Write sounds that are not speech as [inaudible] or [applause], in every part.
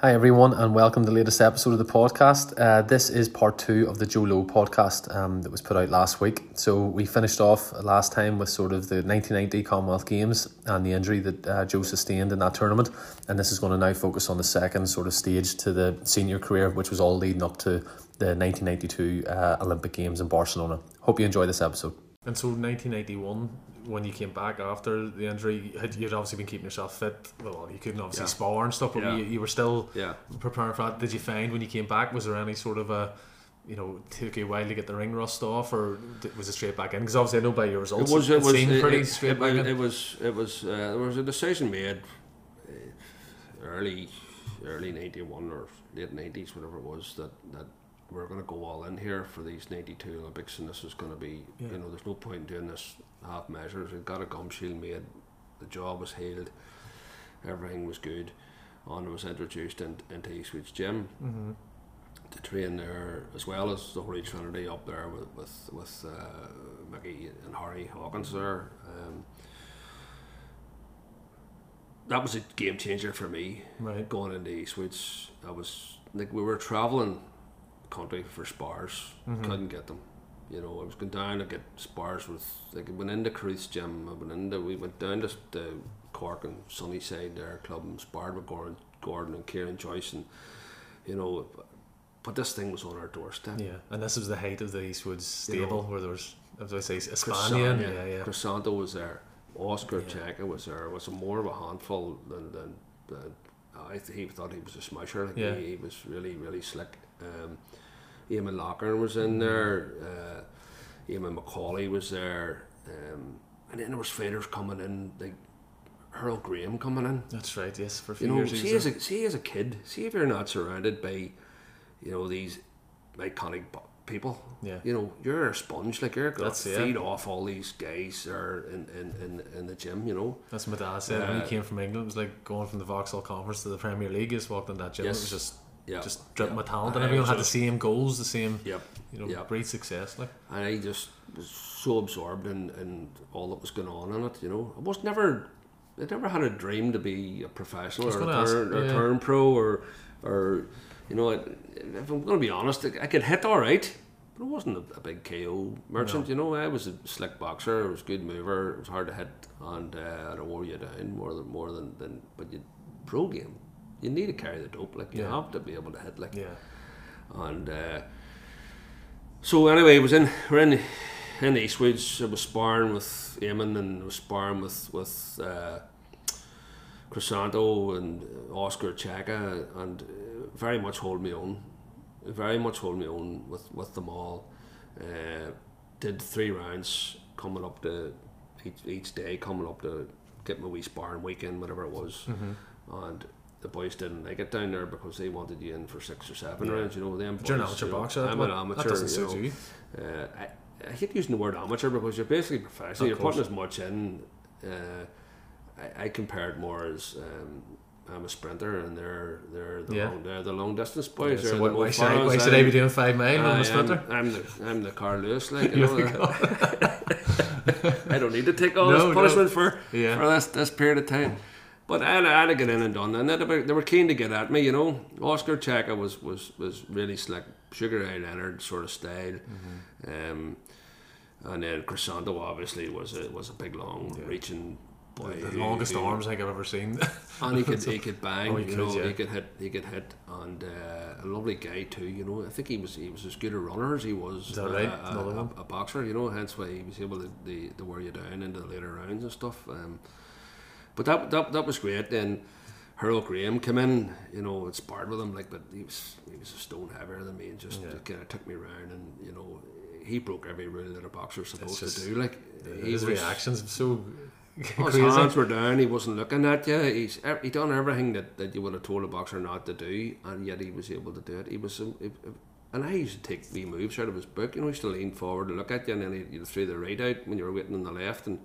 Hi, everyone, and welcome to the latest episode of the podcast. Uh, this is part two of the Joe Lowe podcast um, that was put out last week. So, we finished off last time with sort of the 1990 Commonwealth Games and the injury that uh, Joe sustained in that tournament. And this is going to now focus on the second sort of stage to the senior career, which was all leading up to the 1992 uh, Olympic Games in Barcelona. Hope you enjoy this episode. And so, 1991, when you came back after the injury, had you'd obviously been keeping yourself fit. Well, you couldn't obviously Yeah. spar and stuff, but Yeah. you, you were still Yeah. preparing for that. Did you find when you came back, was there any sort of a, you know, took you a while to get the ring rust off, or was it straight back in? Because obviously I know by your It results, was. It was. seemed It, pretty it, straight it, back it, in. it was. It was. Uh, there was a decision made uh, early, early ninety one or late nineties, whatever it was, that that we're going to go all in here for these ninety two Olympics, and this is going to be. Yeah. You know, there's no point in doing this half measures. We got a gum shield made. The job was healed. Everything was good. And was introduced in, into Eastwood's gym. mm-hmm. to train there as well as the Holy Trinity up there with with, with uh, Mickey and Harry Hawkins there. Um, that was a game changer for me Right. going into Eastwoods. I was like we were traveling country for spars, Mhm. couldn't get them. You know, I was going down to get spars with like I went into Cruith's gym. I went into we went down to the Cork and Sunnyside there club and sparred with Gordon, Gordon and Kieran Joyce and you know, but this thing was on our doorstep. Yeah, and this was the height of the Eastwood You stable know, where there was, as I say. Crescent, Yeah, yeah. Crisanto was there. Oscar Yeah. Checa was there. It Was a more of a handful than than. than I th- he thought he was a smasher. Like Yeah. he, he was really really slick. Um, Eamon Loughran was in there. Uh, Eamon Macaulay was there. Um, and then there was fighters coming in like Herol Graham coming in. That's right. Yes, for a few You know, years. see as a see as a kid, see if you're not surrounded by, you know, these iconic people. Yeah. You know, you're a sponge. Like you're gonna feed off all these guys there in, in, in, in the gym. You know. That's what my dad said when Uh, he came from England. It was like going from the Vauxhall Conference to the Premier League. He just walked in that gym. Yes. It was just Yeah. just yeah. with talent, I and everyone had the same goals, the same Yep. you know Yeah. great success. Like And I just was so absorbed in, in all that was going on in it. You know, I was never. I never had a dream to be a professional or a ask, turn, or yeah. turn pro or or you know, if I'm going to be honest, I could hit all right. But I wasn't a, a big KO merchant, No. you know. I was a slick boxer. I was a good mover. It was hard to hit, and uh, I wore you down more than more than, than but you pro game. You need to carry the dope, like you Yeah. have to be able to hit, like yeah, and uh, so anyway, it was in we're in in Eastwoods. I was sparring with Eamon and I was sparring with with uh, Crisanto and Oscar Checa, and uh, very much hold me own. Very much hold me own with with them all. Uh, did three rounds coming up to each, each day, coming up to get my wee sparring weekend, whatever it was mm-hmm. and the boys didn't like it down there because they wanted you in for six or seven Yeah. rounds. You know, them but you're an boys, amateur you know, boxer. I'm an amateur. That doesn't you know. you. Uh, I, I hate using the word amateur because you're basically professional. Of you're putting as much in. Uh, I, I compare it more as um, I'm a sprinter and they're they're the Yeah. long they're the long distance boys. so they're why, why, should I, why should I be doing five mile I'm a sprinter? am, I'm the I'm the Carl Lewis like [laughs] you know. [laughs] I don't need to take [laughs] all No, this no. punishment for Yeah. for this this period of time. But I had, I had to get in and done, and they were, they were keen to get at me. You know, Oscar Checa was was was really slick, Sugar Ray Leonard sort of style, Mm-hmm. um, and then Crisanto obviously was a was a big long Yeah. reaching boy, The, the longest who- arms I think I've ever seen. [laughs] and he could he could [laughs] bang, Oh, he you could, know, yeah. he could hit, he could hit, and uh, a lovely guy too. You know, I think he was he was as good a runner as he was Is that uh, right? a, a, a boxer. You know, hence why he was able to, the, to wear you down into the later rounds and stuff. Um, but that that that was great. Then Herol Graham came in. You know, and sparred with him like, but he was he was a stone heavier than me, and just Yeah. kind of took me around, and you know. He broke every rule that a boxer's supposed just- to do. Like His was, reactions were so Oh, his hands were down. He wasn't looking at you. He's he done everything that, that you would have told a boxer not to do, and yet he was able to do it. He was, um, if, if, and I used to take wee moves out of his book. You know, he used to lean forward to look at you, and then he, would throw the right out when you were waiting on the left, and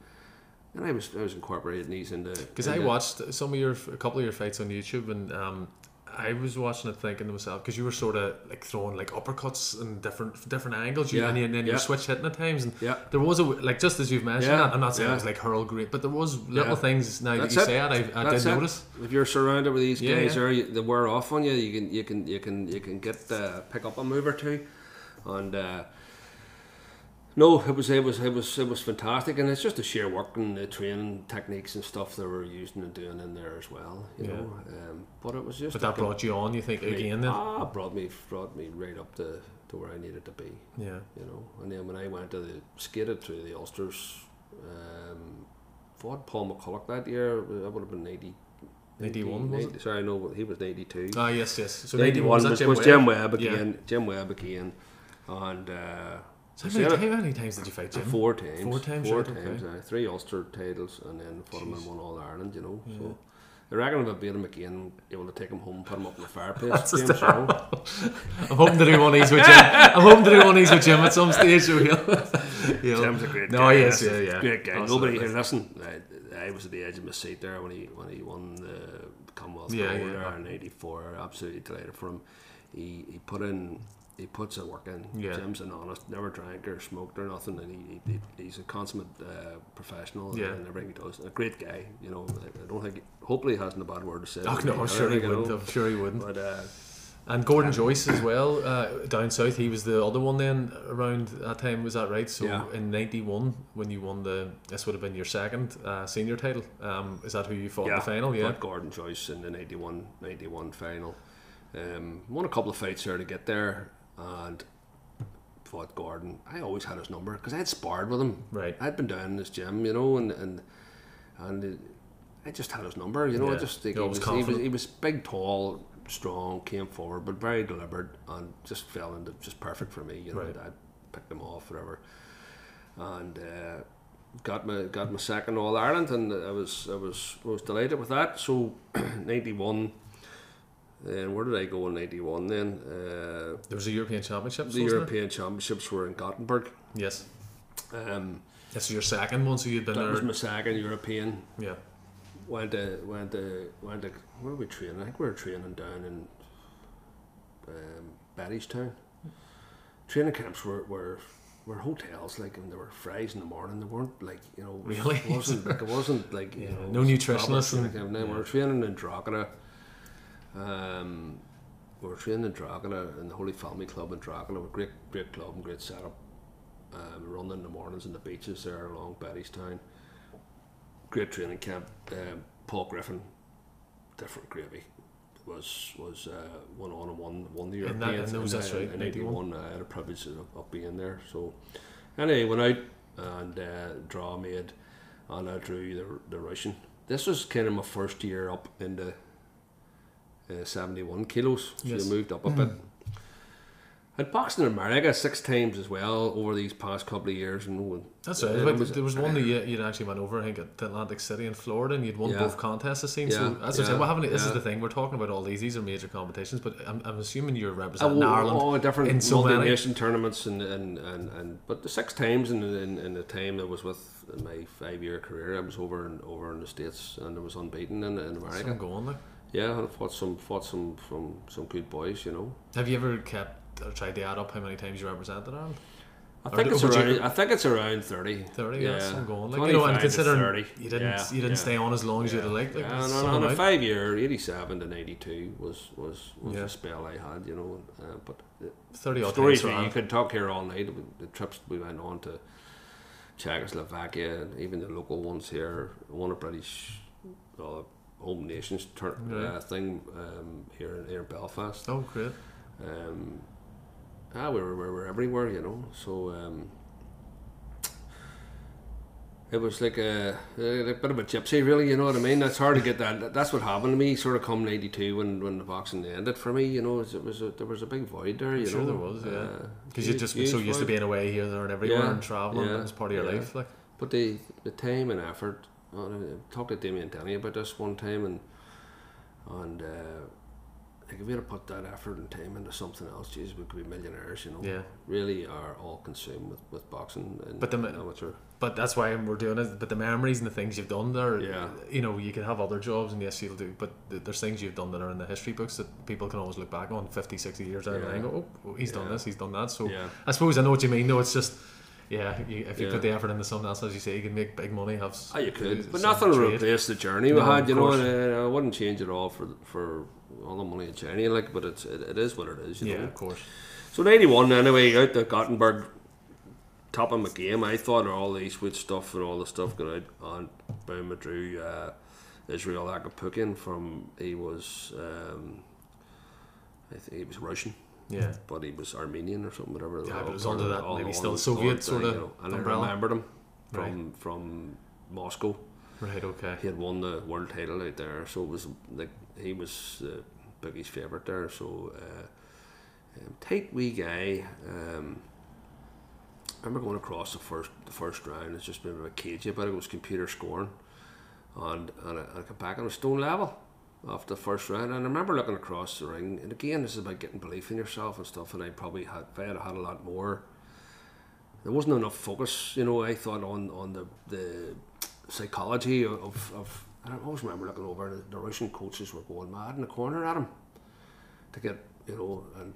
and I was I was incorporating these into Because I watched some of your a couple of your fights on YouTube, and um, I was watching it thinking to myself because you were sort of like throwing like uppercuts and different different angles, you, Yeah, and, you, and then you yeah. switch hitting at times. And Yeah. there was a like just as you've mentioned. Yeah, I'm not saying it was like hurl great, but there was little things. Now That's that you it. say it, I, I did it. notice. If you're surrounded with these guys yeah. there, you, they wear off on you. You can you can you can you can get uh, pick up a move or two, and uh, no, it was it was it was it was fantastic, and it's just the sheer work and the training techniques and stuff they were using and doing in there as well. You Yeah. know, um, but it was just But that brought you on, you think, again then? Ah, brought me brought me right up to, to where I needed to be. Yeah. You know, and then when I went to the skated through the Ulsters, um, fought Paul McCulloch that year. That would have been 80, 91, was it? Sorry, no, he was ninety two. Ah, yes, yes. So 91 was, that was, Jim was Webb? Jim Webb Yeah. again. Jim Webb again, and uh, So how, many, how many times did you fight Jim? four times. Four times, Four right, okay. times. three Ulster titles, and then in Jeez. one All Ireland. You know, Yeah. so. I reckon if I beat him again, able to take him home, put him up in the fireplace. You know. I'm hoping to do one of these with Jim. I'm hoping to do one of these with Jim at some stage. So he'll, he'll, Jim's a great no, guy. yes, yeah, yeah. Great guy. Absolutely. Nobody here. Listen, I, I was at the edge of my seat there when he when he won the Commonwealth Yeah, Gold yeah. in '84. Absolutely delighted for him. He he put in. He puts a work in. Yeah. Jim's an honest, never drank or smoked or nothing, and he, he he's a consummate uh, professional Yeah. in everything he does. A great guy, you know. I, I don't think. He, Hopefully, he hasn't a bad word to say. Oh, no, I'm sure he wouldn't. I'm sure he wouldn't. But uh, And Gordon Joyce as well, uh, down south. He was the other one then around that time. Was that right? So Yeah. in '91, when you won the, this would have been your second uh, senior title. Um, is that who you fought in the final? Yeah. Gordon Joyce in the 91, 91 final. Um, won a couple of fights there to get there, and fought Gordon. I always had his number because I had sparred with him. Right. I'd been down in his gym, you know, and and and I just had his number. You know, I just think he was, he was he was big, tall, strong, came forward, but very deliberate, and just fell into just perfect for me. You know, Right. I picked him off, whatever, and. Uh, got my got my second All Ireland, and I was I was I was delighted with that. So [clears throat] ninety one. Then where did I go in ninety one? Then uh, There was a European Championship. the European Championships were in Gothenburg. Yes. Um, was your second one, so you'd been there? that was my second European. Yeah. Went to went to went to where were we training? I think we were training down in um, Bettystown. Training camps were, were were hotels like and there were fries in the morning. They weren't like you know Really? it wasn't like it wasn't like [laughs] you Yeah, know no it nutritionists and- training camp. No, we yeah. were training in Drogheda. Um, we were training in Drogheda in the Holy Family Club in Drogheda. A great great club and great setup. Um, running in the mornings in the beaches there along Bettystown. Great training camp. Um, Paul Griffin, different gravy. Was was uh, one on and one won the In that- in those, that's uh, right, in '81. I had a privilege of, of being there. So anyway, went out and uh, draw made, and I drew the the Russian. This was kind of my first year up into uh, 71 kilos. So Yes. you moved up a bit. I'd boxed in America six times as well over these past couple of years, and That's right. it was- there was one that you, you'd actually went over, I think, at Atlantic City in Florida, and you'd won Yeah. both contests. It seems. so, Yeah, as I said, yeah, what happened? This is the thing. We're talking about all these. These are major competitions, but I'm, I'm assuming you're Uh, representing well, Ireland. all different in so many. multi-nation tournaments and, and, and, and but the six times in, in, in the time I was with in my five year career I was over in over in the states and I was unbeaten in, in So America. I'm going like. Yeah, I fought some fought some from some good boys, you know. Have you ever kept or tried to add up how many times you represented Ireland? I think do- it's would you- around. I think it's around thirty. Thirty. Yeah, Yes, I'm going like you know, and considering 30. you didn't Yeah, you didn't yeah. stay on as long as you'd. Like, yeah, it's and on, a five year, eighty seven to ninety two was was was Yeah. a spell I had, you know. Uh, but thirty stories you around. could talk here all night. The trips we went on to Czechoslovakia and even the local ones here. Won a British uh, home nations tur- uh, thing um, here in here in Belfast. Oh, great. Um, ah, we were, we were everywhere, you know. So um, it was like a, a bit of a gypsy, really. You know what I mean? That's hard to get that. That's what happened to me, sort of come '82 when, when the boxing ended for me. You know, it was a, there was a big void there. You sure know, there was, yeah. Uh, Because you'd just been so used to being away here, there, and everywhere, Yeah, and traveling. yeah, It was part of your yeah. life. Like, But the the time and effort. I talked to Damien Denny about this one time, and and uh, like if we had put that effort and time into something else, Jesus, we could be millionaires. You know, yeah. really are all consumed with, with boxing and But the- amateur. but that's why we're doing it. But the memories and the things you've done there, Yeah. you know, you can have other jobs and yes, you'll do, but there's things you've done that are in the history books that people can always look back on 50, 60 years the Yeah. and Go, oh, he's done this, he's done that. So Yeah. I suppose I know what you mean. though. it's just. Yeah, you, if you Yeah. put the effort into something else, as you say, you can make big money. Have Oh, you could, but nothing will replace the journey we No, had. You know, and uh, I wouldn't change it all for for all the money in journey, like. But it's it, it is what it is. You Yeah, know. of course. So in '81, anyway, out at Gothenburg, top of my game. I thought all the Eastwood stuff and all the stuff got out on boom. I drew uh, Israel Akopkokhyan from he was um, I think he was Russian. Yeah. But he was Armenian or something, whatever. Yeah, but it was under that maybe still Soviet sort of you know, And umbrella. I remembered him Right. from from Moscow. Right. Okay. He had won the world title out there, so it was like he was uh, Boogie's favourite there. So uh, um, tight wee guy. Um, I remember going across the first the first round. It's just been a bit cagey about it. Was computer scoring, and and I, I got back on a stone level after the first round. And I remember looking across the ring. And again, this is about getting belief in yourself and stuff. And I probably had if I had had a lot more. There wasn't enough focus, you know. I thought on on the the psychology of, of I always remember looking over the, the Russian coaches were going mad in the corner at him to get you know and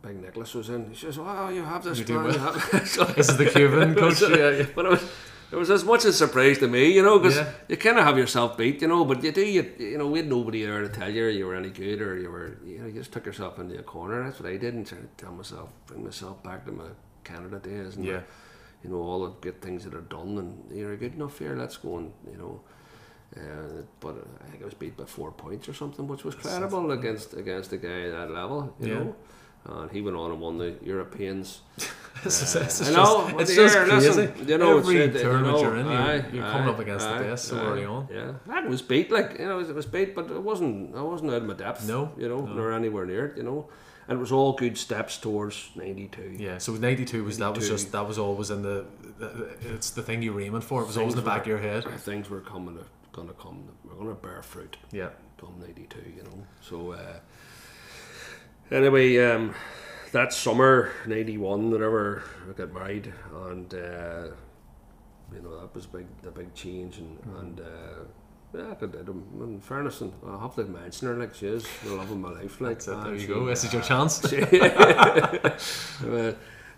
Big Nicholas was in. He says, "Oh, you have this You plan." you have-" So- [laughs] This is the Cuban [laughs] coach. yeah, yeah. but it was it was as much a surprise to me, you know, because Yeah. you kind of have yourself beat, you know. But you do, you you know, we had nobody there to tell you you were any good or you were, you know, you just took yourself into a corner. That's what I did and tried to tell myself, bring myself back to my Canada days and Yeah. you know all the good things that are done and you're good enough here. Let's go and you know. Uh, but I think I was beat by four points or something, which was credible against against a guy at that level, you Yeah. know. And he went on and won the Europeans. It's, [laughs] just- Uh, I know, it's just listen, crazy. you know, Every it's, uh, you tournament know, you're in, you're, you're aye, coming up against aye, the best so early on. Yeah, I was beat like you know, it was beat, but it wasn't. I wasn't out of my depth. No, you know, no. nor anywhere near it. You know, and it was all good steps towards ninety two. Yeah, so '92 was that was just that was always in the, the, it's the thing you were aiming for. It was always in the back of your head. Things were coming, to, gonna come. We're gonna bear fruit. Yeah, come 92, you know. So, uh, anyway, um, that summer, 91, whatever, I got married, and, uh, you know, that was big, the big change, and, and uh, yeah, I could, in fairness, and I have to mention her, like she is the love of my life, like that's it. There you she, go. This is your uh, chance. [laughs] [laughs] uh,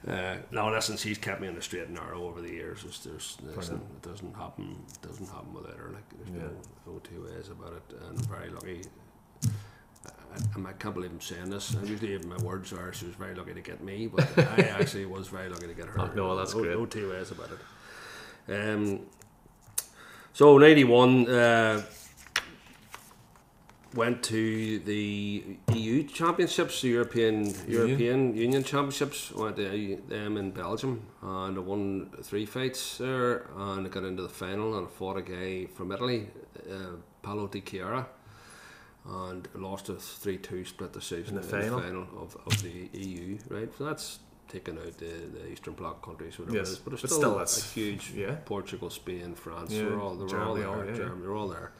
uh, no, listen, she's kept me on the straight and narrow over the years. It's, there's, listen, it doesn't happen. It doesn't happen without her. Like there's Yeah. no, no two ways about it. And very lucky. I, I, can't believe I'm saying this. I usually my words are she was very lucky to get me, but I [laughs] actually was very lucky to get her. Oh, no, that's no, great. No two ways about it. Um. So '91. Uh, went to the EU Championships, the European Union. European Union Championships. Went to them in Belgium, and I won three fights there, and I got into the final and I fought a guy from Italy, uh, Paolo Di Chiara, and lost a three-two split decision In the final? of, of the EU. Right, so that's taken out the, the Eastern Bloc countries, whatever Yes, it is, but it's but still, still a that's- huge. yeah. Portugal, Spain, France, Yeah, they were all they were all Germany, there. all, yeah, yeah. Germany, they're all there.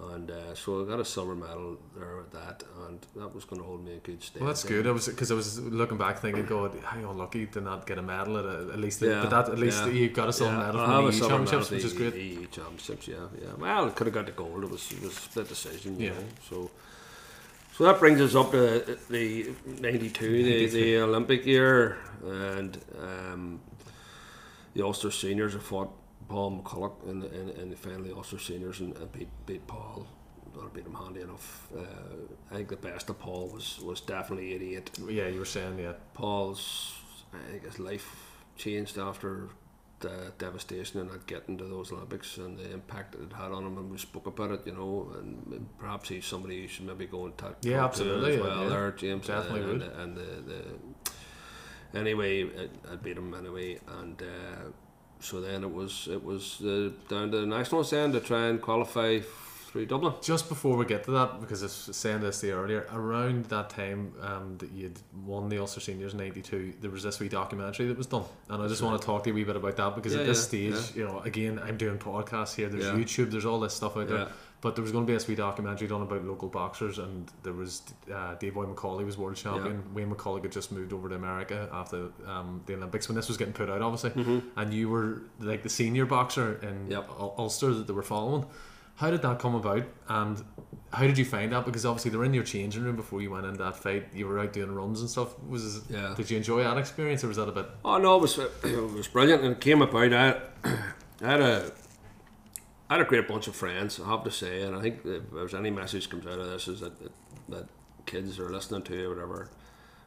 And uh, so I got a silver medal there at that, and that was going to hold me in good stead. Well, that's good. I was because I was looking back thinking, God, how unlucky to not get a medal at a, at least. Yeah, but that at least yeah. you got a silver Yeah, medal from the a EU championships, which is great. EU championships, yeah, yeah. Well, could have got the gold. It was it was a split decision, you Yeah. know. So, so that brings us up to the '92, the, the Olympic year, and um, the Ulster seniors have fought Paul McCulloch and, the, in, in the final. The Ulster seniors and, and beat beat Paul. Well, beat him handy enough. Uh, I think the best of Paul was was definitely '88. Yeah, you were saying yeah. Paul's, I think his life changed after the devastation and not getting to those Olympics and the impact that it had on him. And we spoke about it, you know, and perhaps he's somebody you should maybe go and talk Yeah, talk to absolutely, as well yeah. there, James. Definitely and. And, and the, the anyway, I, I beat him anyway, and uh, so then it was it was uh, down to the nationals then to try and qualify through Dublin. Just before we get to that, because I was saying this to you earlier, around that time um, that you'd won the Ulster Seniors in '92, there was this wee documentary that was done, and I just want to talk to you a wee bit about that because Yeah, at this yeah, stage, you know, again, I'm doing podcasts here. There's Yeah. YouTube. There's all this stuff out there. Yeah. But there was going to be a sweet documentary done about local boxers, and there was uh, Dave Boy McAuley was world champion. Wayne McCullough had just moved over to America after um, the Olympics when this was getting put out, obviously. And you were like the senior boxer in Mm-hmm. Yep. Ul- Ulster that they were following. How did that come about, and how did you find that? Because obviously they were in your changing room before you went in that fight. You were out doing runs and stuff. Was Yeah. did you enjoy that experience, or was that a bit? Oh no, it was [clears throat] it was brilliant, and it came about. I, [clears throat] I had a I had a great bunch of friends. I have to say, and I think if there's any message comes out of this is that that, that kids are listening to you, whatever.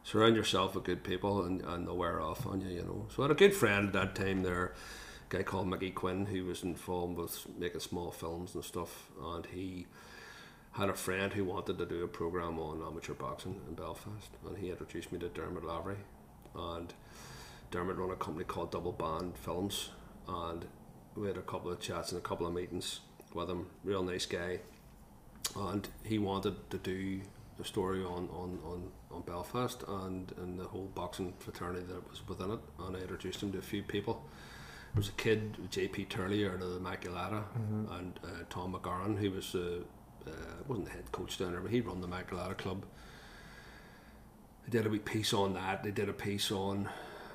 Surround yourself with good people, and, and they'll wear off on you. You know. So I had a good friend at that time there, a guy called Mickey Quinn, who was involved with making small films and stuff, and he had a friend who wanted to do a program on amateur boxing in Belfast, and he introduced me to Dermot Lavery, and Dermot run a company called Double Band Films, and we had a couple of chats and a couple of meetings with him. Real nice guy, and he wanted to do a story on on, on, on Belfast and and the whole boxing fraternity that was within it, and I introduced him to a few people. There was a kid, JP Turley, out of the Immaculata, and uh, Tom McGarren, who was uh, uh, wasn't the head coach down there, but he run the Immaculata club. They did a wee piece on that. They did a piece on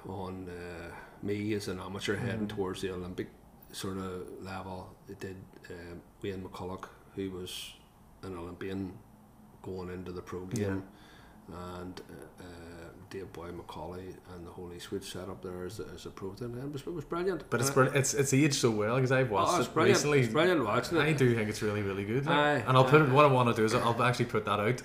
on uh, me as an amateur heading towards the Olympic sort of level. They did uh, Wayne McCullough, who was an Olympian going into the pro game, and uh, uh, Dave Boy McAuley and the whole Eastwood set up there as a, as a pro thing. And It was, it was brilliant. But it's brilliant. It's it's aged so well because I've watched Oh, it brilliant. recently. It's brilliant watching it. I do think it's really really good. Aye, and I'll put it. What I want to do is I'll actually put that out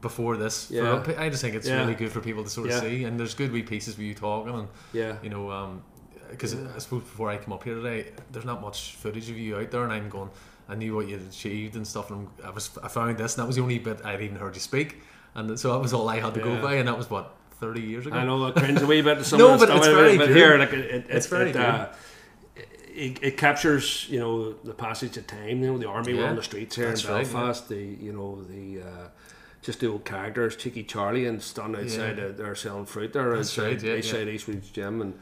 before this. for- Yeah. I just think it's Yeah. really good for people to sort of Yeah. see. And there's good wee pieces of you talking and Yeah. you know um because I suppose before I come up here today, there's not much footage of you out there, and I'm going. I knew what you'd achieved and stuff, and I was I found this, and that was the only bit I'd even heard you speak, and so that was all I had to go by, and that was what thirty years ago. I know I cringe a wee bit to some [laughs] No, of but it's very but here, like it, it, It's it, very it, uh, it, it captures, you know, the passage of time. You know, the army were on the streets here that's in right, yeah. Belfast. The you know the uh, just the old characters, Cheeky Charlie, and standing outside Yeah. uh, there selling fruit there That's outside right, yeah, outside Eastwood's gym, and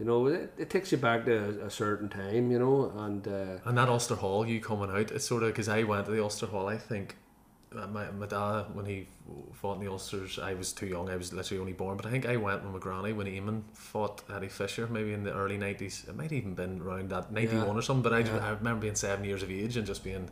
you know it, it takes you back to a, a certain time. You know, and uh, And that Ulster Hall, you coming out, it's sort of because I went to the Ulster Hall. I think uh, my, my dad when he fought in the Ulsters, I was too young. I was literally only born. But I think I went with my granny when Eamon fought Eddie Fisher, maybe in the early nineties. It might even been around that ninety one Yeah. or something. But I, Yeah. I remember being seven years of age and just being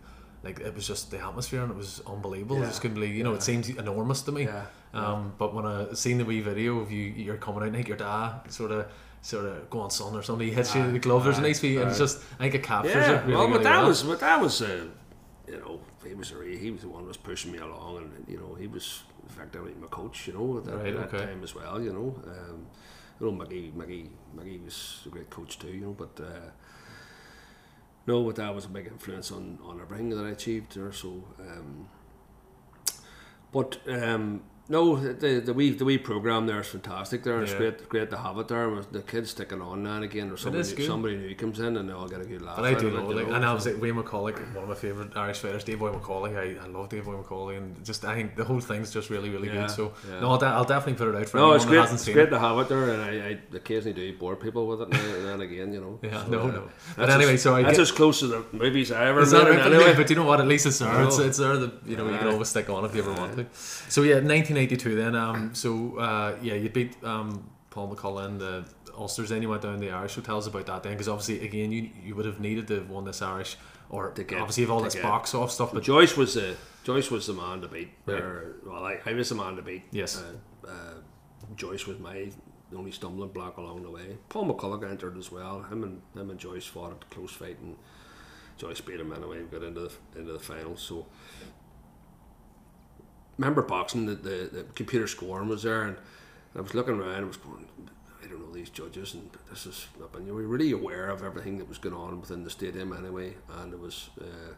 like it was just the atmosphere and it was unbelievable. I just couldn't believe. You know, Yeah. it seems enormous to me. yeah, Um, but when I seen the wee video of you, you're coming out, I think your dad sort of, sort of go on son or something. He hits you in the glove. There's a nice wee, and it's just I think it captures yeah. it really, well, really but that well. was but that was uh, you know he was he was the one who was pushing me along, and you know he was in fact effectively my coach. You know at that, Right, that okay. time as well. You know, um, you know Maggie Maggie Maggie was a great coach too. You know, but. Uh, no, but that was a big influence on, on everything that I achieved there. So, um, but um, no, the the wee the wee program there is fantastic. There, it's Yeah. great great to have it there. with The kids sticking on now and again, or somebody new, somebody new comes in and they all get a good laugh. But I do it, know, you like, know, and I so- was like Wayne McCauley, one of my favourite Irish fighters, Dave Boy McAuley. I, I love Dave Boy McAuley, and just I think the whole thing's just really, really Yeah, good. So yeah. no, I'll, I'll definitely put it out for No, anyone it's great. It's great it. to have it there, and I, I occasionally do bore people with it now and then again, you know. [laughs] Yeah, So, no, uh, no. But anyway, as, so I that's get- as close to the movies I ever Is that anyway. but you know what? At least it's there. It's, it's there that you know you can always stick on if you ever want to. So yeah, 1982. Then um, so uh, yeah, you beat um Paul McCullough in the Ulsters. Then you went down to the Irish. So tell us about that then, because obviously again you you would have needed to have won this Irish or To get- obviously have all this get- box off stuff. But Joyce was the Joyce was the man to beat. Right. There, well, I, I was the man to beat. Yes. Uh, uh, Joyce was my only stumbling block along the way. Paul McCullough entered as well. Him and him and Joyce fought a close fight, and Joyce beat him anyway. and Got into the into the finals. So. Remember boxing, the, the, the computer scoring was there, and I was looking around. I was going, I don't know these judges, and this is. And you were really aware of everything that was going on within the stadium anyway, and it was. Uh,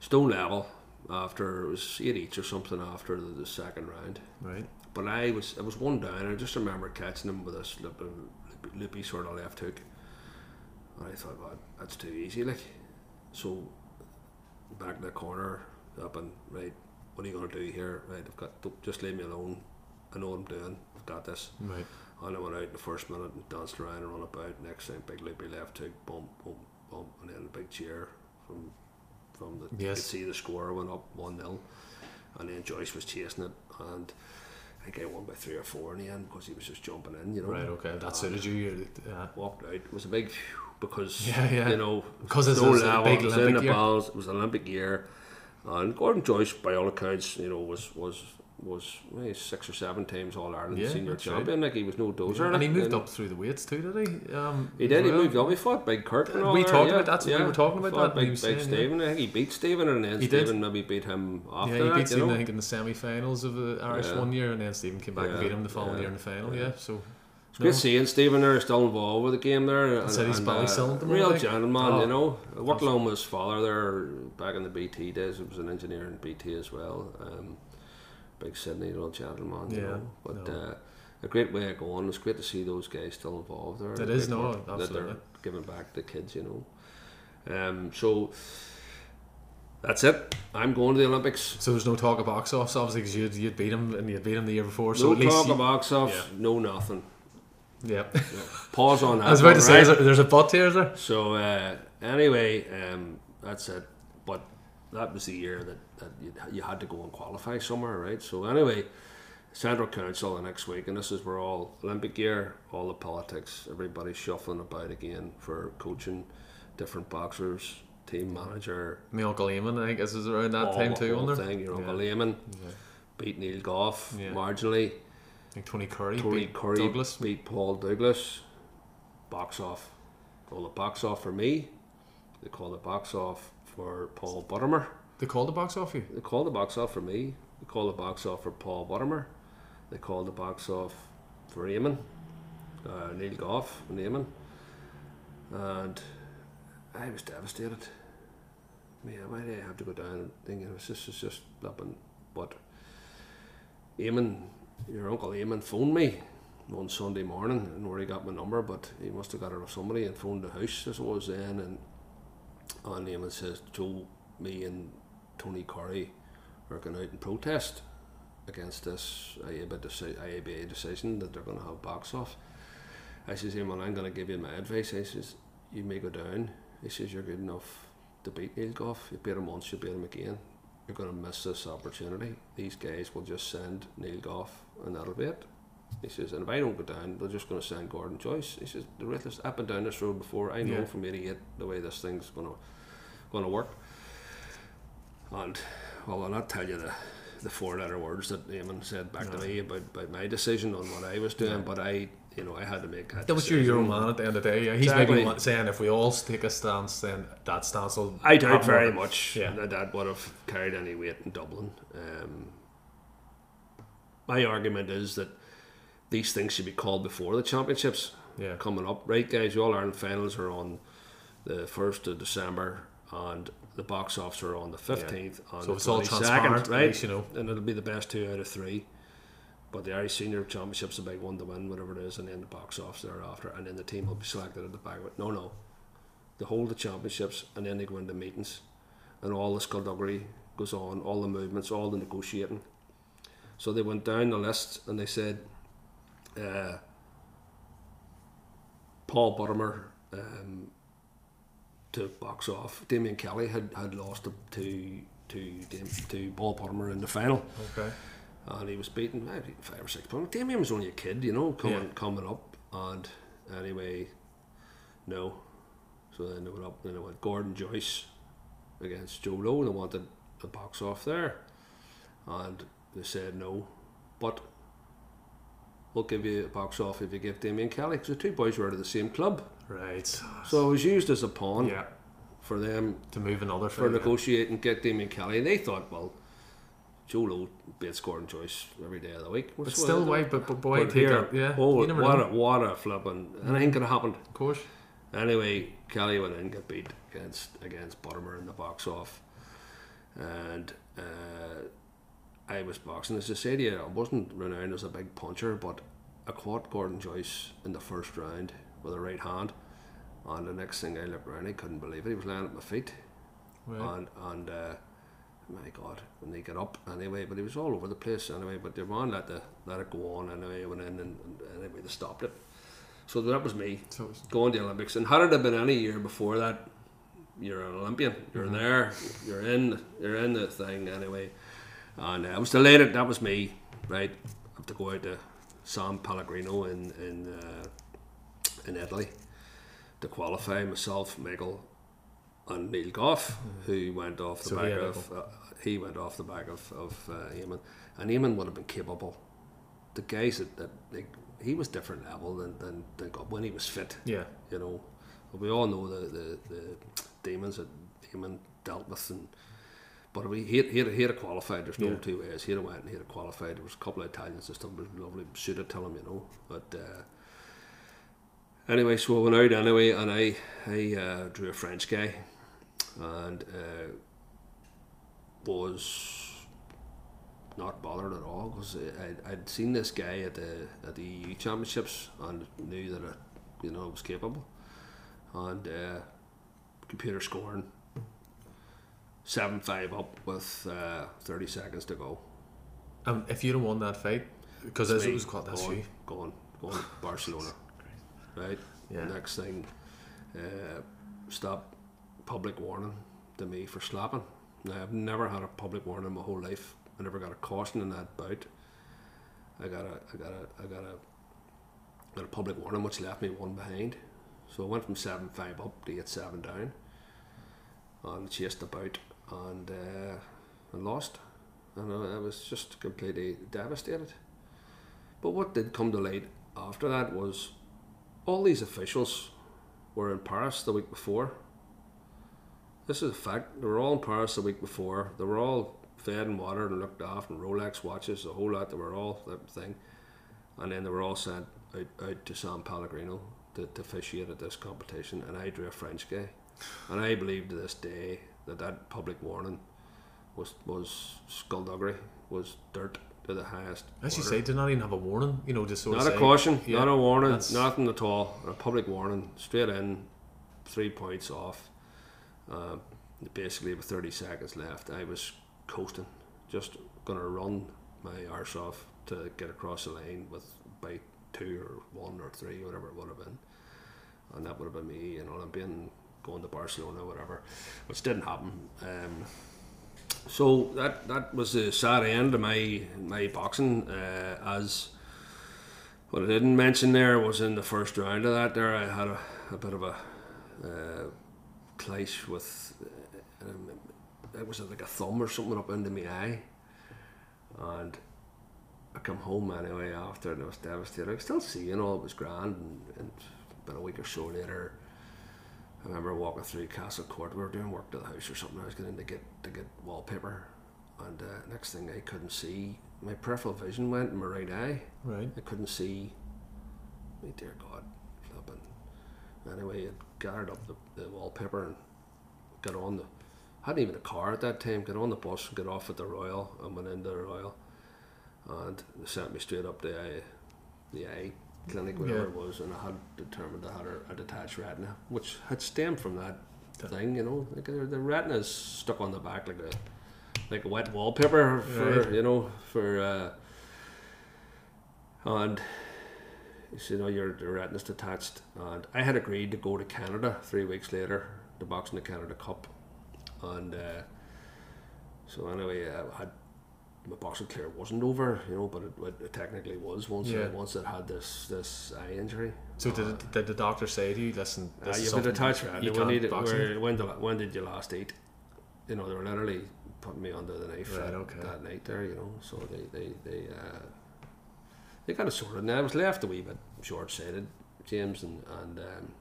stone level after it was eight each or something after the, the second round. right, But I was it was one down. and I just remember catching him with a loopy, loopy, loopy sort of left hook, and I thought, well, that's too easy. Like, so back in the corner, up and right. What are you going to do here? Right, I've got just leave me alone. I know what I'm doing. I've got this. Right. And I went out in the first minute and danced around and run about. Next thing, big loopy left hook, bump, bump, bump, and then a big cheer from from the. You Yes. could see the score went up one 0 and then Joyce was chasing it, and I think I won by three or four in the end because he was just jumping in. You know. Right. Okay. That And suited you. you- Yeah. Walked out. It was a big because Yeah, yeah. you know Because it's, no a big it was in Olympic the year. balls. It was Olympic year, and Gordon Joyce, by all accounts, you know, was was was eh, six or seven times All Ireland Yeah, senior that's right. champion. Like he was no dozer. And he moved up through the weights too, did he? Um, He did. He well? moved up. He fought Big Kirk. And all We there, talked yeah, about- that's- we yeah. were talking about that, he Big, big saying, yeah. Stephen. I think he beat Stephen, and then He did. Stephen maybe beat him after Yeah, he that. beat you Stephen, know? I think, in the semi-finals of the Irish Yeah. one year, and then Stephen came back and beat him the following yeah, year in the final. yeah. Yeah, so It's great seeing Stephen there still involved with the game there. And, said he's and, belly uh, Real gentleman, Oh. you know. I worked along with his father there back in the BT days. He was an engineer in BT as well. Um, big Sydney real gentleman, you Yeah, know. But no. uh, a great way of going. It's great to see those guys still involved there. It The is, no, work That they're giving back to kids, you know. Um, so that's it. I'm going to the Olympics. so there's no talk of box offs, obviously, because you'd, you'd beat him and you'd beat him the year before. So no at least talk you- of box off, yeah. no nothing. Yeah. Pause on [laughs] that. I was about one, to say, right? there's a butt here, is there? So uh, anyway, um, that's it. But that was the year that, that you, you had to go and qualify somewhere, right? So anyway, Central Council the next week, and this is where all Olympic year, all the politics, everybody's shuffling about again for coaching, different boxers, team manager, My uncle Eamon, I think, this is around that all time too, wasn't there? thing. Your Uncle Yeah. Eamon Yeah. beat Neil Goff Yeah. marginally. Think Tony Curry Tony beat Curry Douglas. beat Paul Douglas. Box off. Call the box off for me. They call the box off for Paul Buttimer. They called the box off you? They call the box off for me. They call the box off for Paul Buttimer. They call the box off for Eamon. Uh, Neil Goff and Eamon. And I was devastated. Yeah, why did I have to go down and think it was just, it's just nothing. But Eamon, your uncle Eamon phoned me on Sunday morning and where he got my number, but he must have got it off somebody and phoned the house as it was then and and Eamon says Joe, me and Tony Curry are going out and protest against this IABA, deci- IABA decision that they're going to have box off. I says, Eamon, I'm going to give you my advice. I says, you may go down. He says, you're good enough to beat Neil Goff. You beat him once, you beat him again. You're going to miss this opportunity. These guys will just send Neil Goff and that'll be it. He says, and if I don't go down, they're just going to send Gordon Joyce. He says, the ruthless, I've been down this road before. I know Yeah. from 88 the way this thing's going to going to work. And well, I'll not tell you the the four letter words that Eamon said back No. to me about, about my decision on what I was doing, Yeah. but I, you know, I had to make that. That was your, your man at the end of the day. Yeah. He's Exactly. maybe saying if we all take a stance, then that stance will. I doubt very more- much Yeah. that that would have carried any weight in Dublin. Um, my argument is that these things should be called before the championships Yeah. coming up. Right, guys, All Ireland finals are on the 1st of December and the box offs are on the 15th. and So the it's all 22nd, transparent, right? you know. And it'll be the best two out of three. But the Irish Senior Championship's a big one to win, whatever it is, and then the box offs thereafter, and then the team will be selected at the back. No, no. They hold the championships and then they go into meetings, and all the skullduggery goes on, all the movements, all the negotiating. So they went down the list and they said, uh, Paul Buttimer um, to box off. Damien Kelly had, had lost to to to, to Paul Buttimer in the final Okay. And he was beaten maybe five or six points. Damien was only a kid, you know, coming Yeah. coming up. And anyway, no. So then they went up. Then they went Gordon Joyce against Joe Lowe. They wanted the box off there, and they said no, but we'll give you a box off if you give Damien Kelly because the two boys were out of the same club. Right. So it was used as a pawn yeah. for them To move another for negotiating get Damien Kelly. And they thought, well, Joe Lowe beats Gordon Joyce every day of the week. But still, was- why? But, but boy, but here, it. Yeah. Oh, what know. a what a flipping anything could have happened. Of course. Anyway, Kelly went in, got beat against against Buttimer in the box off, and uh, I was boxing. As I said to you, I wasn't renowned as a big puncher, but I caught Gordon Joyce in the first round with a right hand, and the next thing I looked around, I couldn't believe it. He was lying at my feet. Right. and and uh, my God, when they get up anyway, but he was all over the place anyway. But they won't let the let it go on anyway. Went in and, and anyway they stopped it. So that was me So it's- going to the Olympics. And had it have been any year before that, you're an Olympian. You're Mhm. there. You're in. You're in the thing anyway. And uh, I was delighted. That was me, right? I have to go out to San Pellegrino in in uh, in Italy to qualify myself, Michael, and Neil Goff, who went off the So back of uh, he went off the back of of uh, Eamon, and Eamon would have been capable. The guys that, that like, he was different level than than, than when he was fit yeah. you know. We all know the, the, the demons that Damon dealt with, and but we he had, he had, he a qualified. There's no Yeah. two ways. He had went and he had a qualified. There was a couple of Italians stuff. It was lovely, suited to him, you know. But uh, anyway, so I went out anyway, and I I uh, drew a French guy, and uh, was not bothered at all because I'd, I'd seen this guy at the at the EU championships and knew that I, you know, was capable, and uh, computer scoring seven five up with uh, thirty seconds to go. Um, if you'd have won that fight, because as it was called, that's going, you. going going [laughs] to Barcelona, right? Yeah. Next thing, uh, stop public warning to me for slapping. I've never had a public warning in my whole life. I never got a caution in that bout. I got a I got a I got a got a public warning which left me one behind. So I went from seven five up to eight seven down. And chased the bout and uh, and lost. And I, I was just completely devastated. But what did come to light after that was all these officials were in Paris the week before. This is a fact. They were all in Paris the week before. They were all fed and watered and looked after, and Rolex watches, a whole lot. They were all that thing. And then they were all sent out, out to San Pellegrino to, to officiate at this competition. And I drew a French guy. And I believe to this day that that public warning was was skullduggery, was dirt to the highest. As you order. say, did not even have a warning, you know, just sort Not a say, caution, yeah, not a warning, nothing at all. A public warning, straight in, three points off. Uh, basically, with 30 seconds left, I was coasting, just going to run my arse off to get across the line with by two or one or three, whatever it would have been. And that would have been me, an Olympian, going to Barcelona, whatever, which didn't happen. Um, so that that was the sad end of my my boxing. Uh, as what I didn't mention there was in the first round of that. There, I had a, a bit of a uh, clash with. Uh, um, it was like a thumb or something up into my eye, and I come home anyway after, and I was devastated. I could still see, you know, it was grand, and, and about a week or so later. I remember walking through Castle Court. We were doing work to the house or something. I was getting to get to get wallpaper, and uh, next thing I couldn't see. My peripheral vision went in my right eye. Right. I couldn't see. My dear God. Anyway, it gathered up the, the wallpaper and got on the. hadn't even a car at that time. Got on the bus and got off at the Royal and went into the Royal, and they sent me straight up the eye, the eye clinic, whatever Yeah. it was, and I had determined I had a, a detached retina, which had stemmed from that thing. You know, like the, the retina is stuck on the back like a like a wet wallpaper for Right. you know for. Uh, and you know your the retina's detached and I had agreed to go to Canada three weeks later to box in the Canada Cup and uh, so anyway I had my boxing career wasn't over you know but it, it technically was once I, Yeah. once I had this this eye injury So did, Uh, it, did the doctor say to you, listen, uh, this is got a something touch retina. you We can't need it- box where- when, did, when did you last eat? You know, they were literally putting me under the knife Right, that, okay. that night there, you know. So they they they, uh, they got it sorted. And I was left a wee bit short sighted, James, and, and um,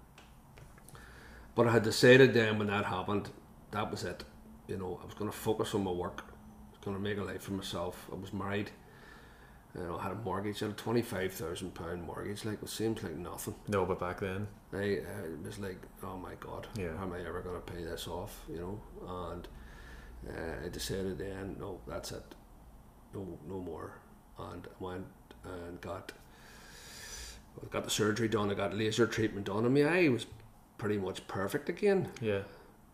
but I had decided then when that happened, that was it. You know, I was going to focus on my work. I was going to make a life for myself. I was married. You know, I had a mortgage. I had a twenty-five thousand pound mortgage. Like it seems like nothing. No, but back then, I, uh, it was like, oh my god, Yeah. how am I ever going to pay this off? You know, and uh, I decided then, no, that's it, no, no more, and I went and got, I got the surgery done. I got laser treatment done, and my eye was pretty much perfect again. yeah.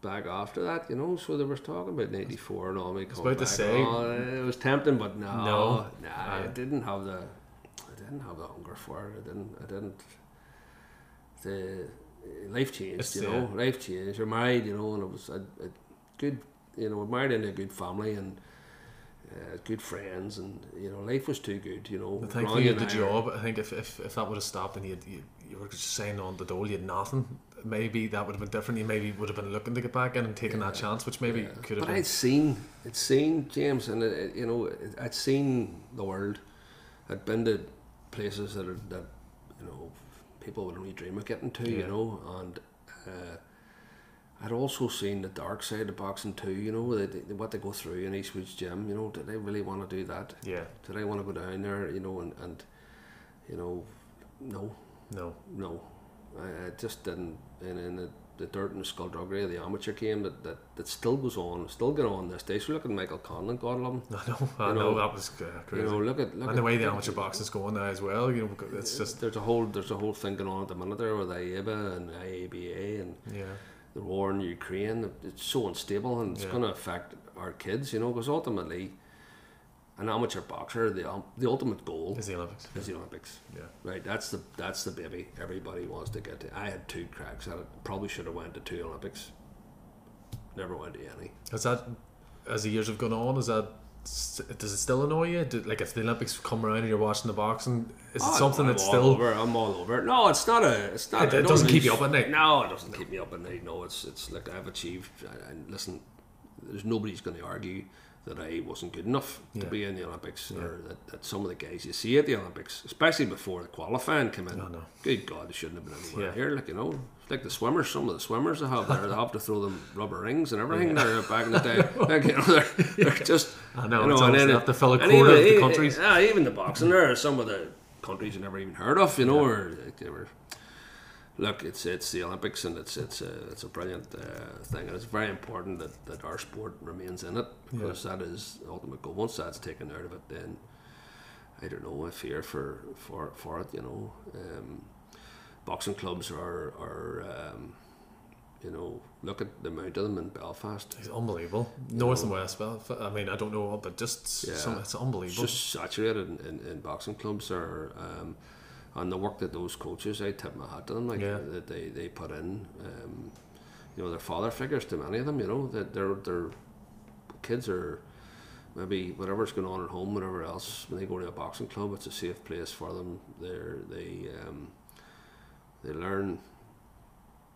back after that, you know. So they were talking about '94 and all me coming about to back. say- Oh, it was tempting, but no, No. nah, I Aye. didn't have the, I didn't have the hunger for it. I didn't, I didn't. The life changed, It's, you know. uh, life changed. You're married, you know, and it was a, a good, you know, married into a good family and. Uh, good friends and you know life was too good you know I think Ronnie you had the I job. I think if, if, if that would have stopped and you, you you were just saying on the dole, you had nothing. Maybe that would have been different. You maybe would have been looking to get back in and taking that chance, which maybe Yeah. could have But been. I'd seen, I'd seen James, and it, you know, I'd seen the world. I'd been to places that are, that you know people would only dream of getting to, Yeah. you know, and uh, I'd also seen the dark side of boxing too. You know, they, they, what they go through in Eastwood's gym. You know, did they really want to do that? Yeah, Did I want to go down there? You know, and, and you know, no, no. no, I, I just didn't. And in the, the dirt and the skullduggery of the amateur game that, that, that still goes on, still going on this day. So look at Michael Conlan, God love him. [laughs] I know, I You know, know, that was uh, crazy. You know, look at look and the at, way the look amateur at- boxing's going now as well, you know, it's just there's a whole there's a whole thing going on at the minute there with IABA and IABA and yeah, the war in Ukraine. It's so unstable and it's Yeah. going to affect our kids. You know, because ultimately, an amateur boxer, the ul- the ultimate goal is the Olympics. is the Olympics. Yeah, Right, that's the that's the baby everybody wants to get to. I had two cracks at it. Probably should have went to two Olympics. Never went to any. has that as the years have gone on? Is that does it still annoy you? Do, like if the Olympics come around and you're watching the boxing, is it Oh, something I'm that's all still over. I'm all over. No, it's not a. It's not. It- it doesn't keep you up at night? No, it doesn't keep me up at night. No, it's it's like I've achieved. And listen, there's nobody's going to argue that I wasn't good enough Yeah. to be in the Olympics, or that, that some of the guys you see at the Olympics, especially before the qualifying came in. I no. Good God, they shouldn't have been anywhere Yeah. here. Like you know, like the swimmers. Some of the swimmers they have there, they have to throw them rubber rings and everything. There back in the day, like, you know, they're, they're just. I know, you it's and then have to fill a quarter of the even- countries. Yeah, even the boxing there, are some of the countries you never even heard of, you know, or like, they were. Look, it's it's the Olympics and it's it's a it's a brilliant uh, thing and it's very important that, that our sport remains in it because that is the ultimate goal. Once that's taken out of it, then I don't know. I fear for for for it. You know, um, boxing clubs are are um, you know look at the amount of them in Belfast. It's unbelievable. North and West, well, I mean, I don't know, but just Yeah. some, it's It's unbelievable. just saturated in, in, in boxing clubs or um, and the work that those coaches I tip my hat to them like Yeah. that they, they put in um, you know they're father figures to many of them you know that their their kids are maybe whatever's going on at home whatever else when they go to a boxing club it's a safe place for them they're they um, they learn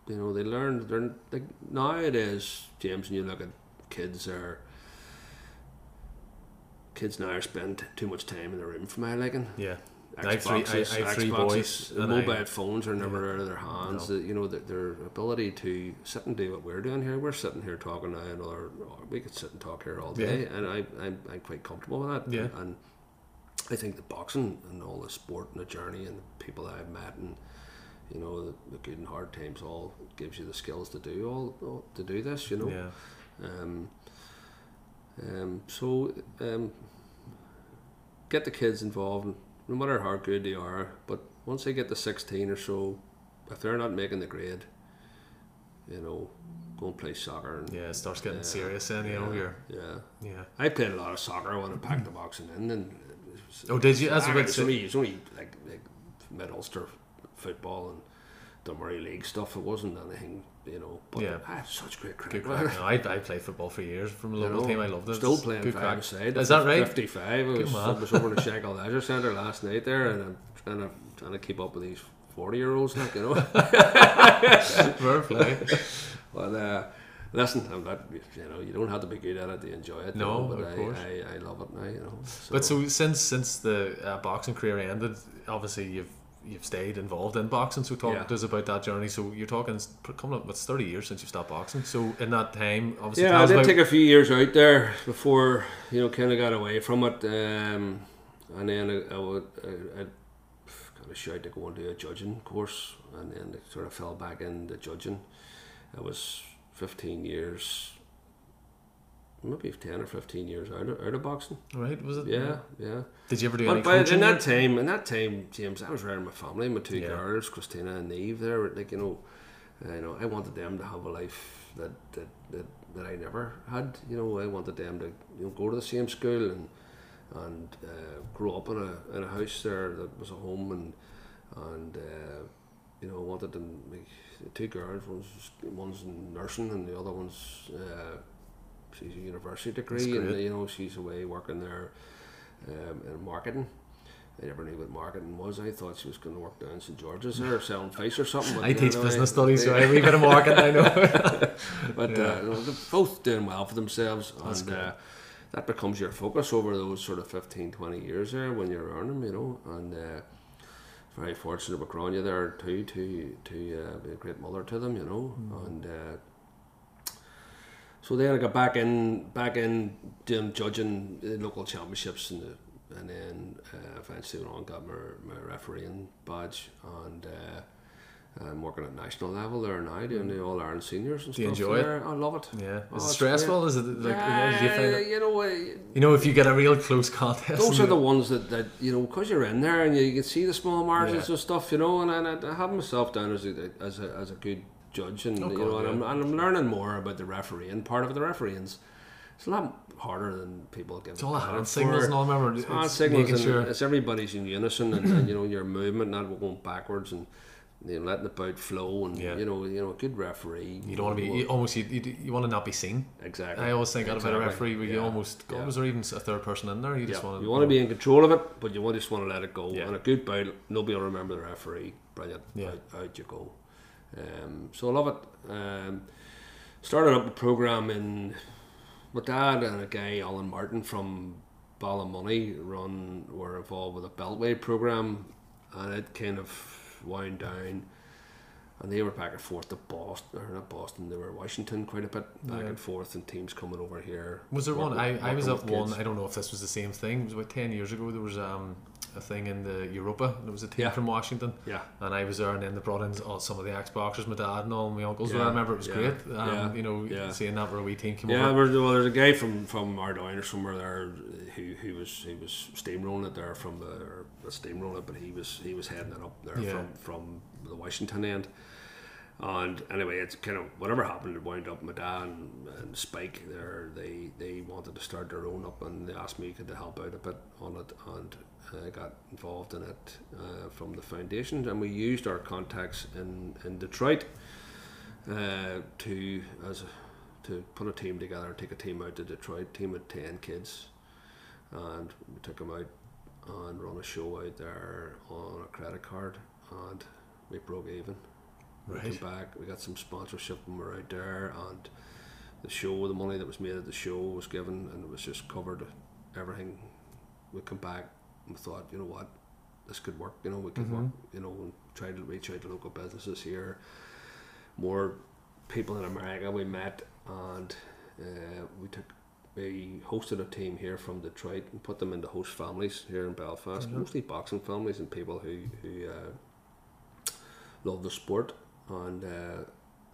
you know they learn they're like nowadays James and you look at kids are kids now are spend too much time in the room for my liking yeah. I I, Xboxes, I have three Xboxes, boys. the and I- mobile phones are never out of their hands. No. The- you know, the, their ability to sit and do what we're doing here. We're sitting here talking now, another. We could sit and talk here all day, and I, I'm, I'm quite comfortable with that. Yeah. And I think the boxing and all the sport and the journey and the people that I've met and you know the, the good and hard times all gives you the skills to do all, all to do this. You know. Yeah. Um, um, so um, get the kids involved, no matter how good they are. But once they get to sixteen or so, if they're not making the grade, you know, go and play soccer. And, Yeah, it starts getting Yeah, serious then, you know, yeah, you're, yeah. yeah. I played a lot of soccer when I packed the boxing in, and it was, Oh, did you? That's Ah, what it was only, only like like mid Ulster football and Dunmurry League stuff. It wasn't anything, you know. But Yeah. I had such great crack. Crack. No, I, I played football for years from a You local know, team. I loved it. Still playing good five aside. Is that right? Fifty-five. I was. I was over in the Shankill Leisure Centre last night there, and I'm trying to trying to keep up with these forty-year-olds, like you know. [laughs] Fair play. [laughs] but uh, listen, I'm not. You know, you don't have to be good at it to enjoy it. No, know, but of I, course. I, I love it now. You know. So, But so since since the uh, boxing career ended, obviously you've you've stayed involved in boxing. So talk Yeah. to us about that journey. So you're talking it's pr- coming up. It's thirty years since you stopped boxing. So in that time, obviously, yeah, tell I did about- take a few years out there before you know kind of got away from it, um, and then I, I would I, I kind of tried to go into a judging course, and then it sort of fell back into judging. I was fifteen years, maybe ten or fifteen years out of, out of boxing. right? Was it? Yeah, yeah. Did you ever do But any coaching? in that time, in that time, James, I was around my family, my two Yeah. girls, Christina and Eve. There, like you know, uh, you know, I wanted them to have a life that, that that that I never had. You know, I wanted them to you know go to the same school and and uh, grow up in a in a house there that was a home and and uh, you know wanted them like two girls one's one's in nursing and the other one's uh, she's a university degree and you know she's away working there um, in marketing. I never knew what marketing was. I thought she was going to work down St George's there [laughs] selling face or something. I teach know, business studies, so [laughs] I read a bit of marketing. I know. [laughs] but yeah. uh, they're both doing well for themselves, That's and uh, that becomes your focus over those sort of 15, 20 years there when you're earning, you know. And uh, very fortunate with Grania there too to to uh, be a great mother to them, you know, mm. and. Uh, so then I got back in, back in doing judging the local championships and the and then uh, eventually went on got my, my refereeing badge and uh, I'm working at national level there now doing the All Ireland seniors and Do you stuff. enjoy there. it? I love it. Yeah, is oh, it stressful? Is it like yeah, you it? You know, uh, you know if you get a real close contest. Those are the ones that, that you know because you're in there and you, you, can see the small margins yeah. and stuff. You know, and, and I, have myself down as a as a, as a good judge and oh, you know, and, I'm, and I'm learning more about the refereeing part of the refereeing it's a lot harder than people give it's all hand signals and all remember it's hand signals and sure. it's everybody's in unison and, and, you know your movement not going backwards and you know, letting the bout flow and yeah. you know you know a good referee you don't want to be you almost you, you, you, want to not be seen exactly I always think exactly. out of a referee where yeah. you almost yeah. almost or even a third person in there you just want to you want to be in control of it but you just want to let it go and a good bout nobody will remember the referee brilliant yeah. out, out you go um, so I love it um, started up a program in my dad and a guy, Alan Martin from Ballymoney, run were involved with a Beltway program, and it kind of wound down. And they were back and forth to Boston, or not Boston, they were Washington quite a bit, back yeah. and forth, and teams coming over here. Was there one? I, I was at one. I don't know if this was the same thing. It was about ten years ago. There was um a thing in the Europa. There was a team yeah. from Washington. Yeah. And I was there, and then they brought in all, some of the ex boxers, my dad and all my uncles. Yeah. I remember it was yeah. great. Um, yeah. You know, yeah. seeing that where a wee team came yeah, over. Yeah, well, there's a guy from from Ardoyne or somewhere there who, who was he was steamrolling it there from the or steamrolling but he was he was heading it up there from from the Washington end. And anyway, it's kind of whatever happened. It wound up. My dad and, and Spike there, they they wanted to start their own up, and they asked me could they help out a bit on it, and I got involved in it uh, from the foundation, and we used our contacts in in Detroit uh, to as a, to put a team together, take a team out to Detroit, team of ten kids, and we took them out and run a show out there on a credit card, and we broke even. Right. We came back, we got some sponsorship when we were out there, and the show, the money that was made at the show was given, and it was just covered everything. We come back thought, you know what, this could work. You know, we could mm-hmm. work. You know, and try to reach out to local businesses here. More people in America we met, and uh, we took we hosted a team here from Detroit and put them into host families here in Belfast, mm-hmm. mostly boxing families and people who who uh, love the sport. And uh,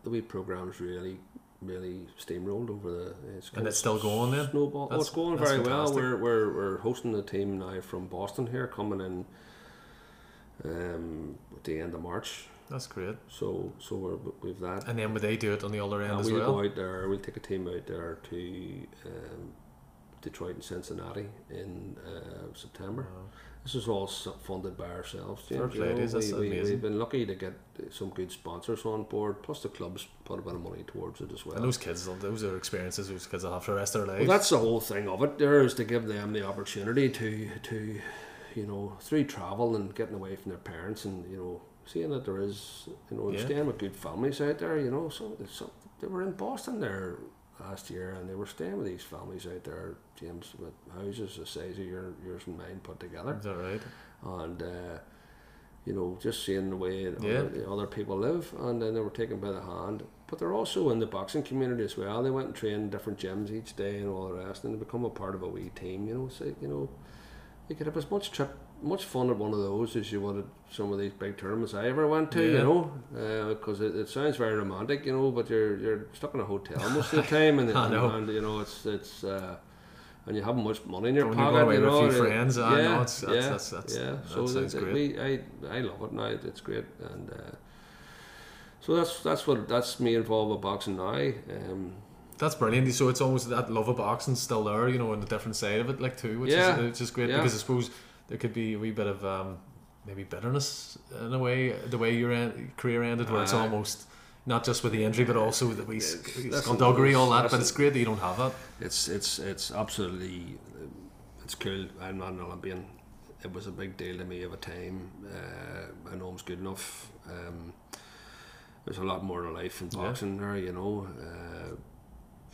the wee programs really really steamrolled over the. It's and it's still going then. Snowball. oh, it's going very fantastic. well. We're, we're we're hosting a team now from Boston here, coming in. Um, at the end of March. That's great. So so we're we've that. And then would they do it on the other end and as we'll well? We'll go out there. We'll take a team out there to um, Detroit and Cincinnati in uh, September. Wow. This is all funded by ourselves. James, you know, we, we, we've been lucky to get some good sponsors on board. Plus, the clubs put a bit of money towards it as well. And those kids, those are experiences those kids will have for the rest of their lives. Well, that's the whole thing of it. There is to give them the opportunity to to, you know, through travel and getting away from their parents and you know seeing that there is you know yeah. staying with good families out there. You know, some, some they were in Boston there last year, and they were staying with these families out there, James, with houses the size of your, yours and mine put together. Is that right? And uh, you know, just seeing the way yeah. other, other, people live, and then they were taken by the hand. But they're also in the boxing community as well. They went and trained different gyms each day and all the rest, and they become a part of a wee team. You know, so you know, you could have as much trip much fun at one of those as you would at some of these big tournaments I ever went to, yeah. you know, because uh, it, it sounds very romantic, you know, but you're you're stuck in a hotel most of the time, and, [laughs] and, and, you know it's it's uh, and you haven't much money in your when pocket, you, you know, with a few friends, yeah, I know it's that's, yeah, that's, that's, yeah. That so we, I I love it now. It's great, and uh, so that's that's what that's me involved with boxing now. Um, That's brilliant. So it's almost that love of boxing still there, you know, on the different side of it, like too, which Yeah. is which is great Yeah. because I suppose there could be a wee bit of um, maybe bitterness in a way, the way your en- career ended, where it's almost not just with the injury, but also the wee It's- sc- that's skullduggery, all that. But it's great that you don't have that. it's it's it's absolutely it's cool. I'm not an Olympian. It was a big deal to me at a time. Uh, I know I'm good enough. Um, there's a lot more to life in Yeah. boxing there, you know. Uh,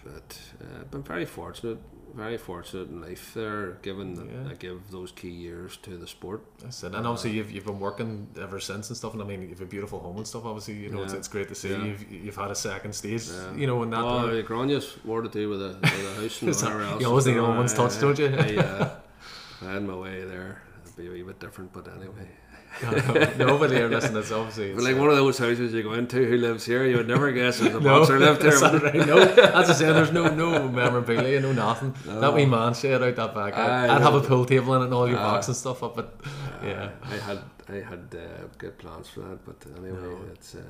but uh, I've been very fortunate, very fortunate in life there, given that Yeah. I give those key years to the sport. That's it. And obviously you've, you've been working ever since and stuff. And I mean, you've a beautiful home and stuff. Obviously, you know, it's, Yeah. it's great to see Yeah. you've you've had a second stage. You know, and that. Oh, uh, Grania's more to do with the, with the house and [laughs] whatever else. you always need a one's Uh, touch, don't you? I, uh, [laughs] I had my way there. It'd be a wee bit different, but anyway. No, but here, listen, it's obviously. But like uh, one of those houses you go into, who lives here? You would never guess there's a [laughs] No, boxer lived that right? No, as I said, there's no no memorabilia, no nothing. That wee man shed out that back. I'd, I'd have a pool table in it and all your Aye. boxing stuff up, but yeah. I had I had uh, good plans for that, but anyway, No. it's uh,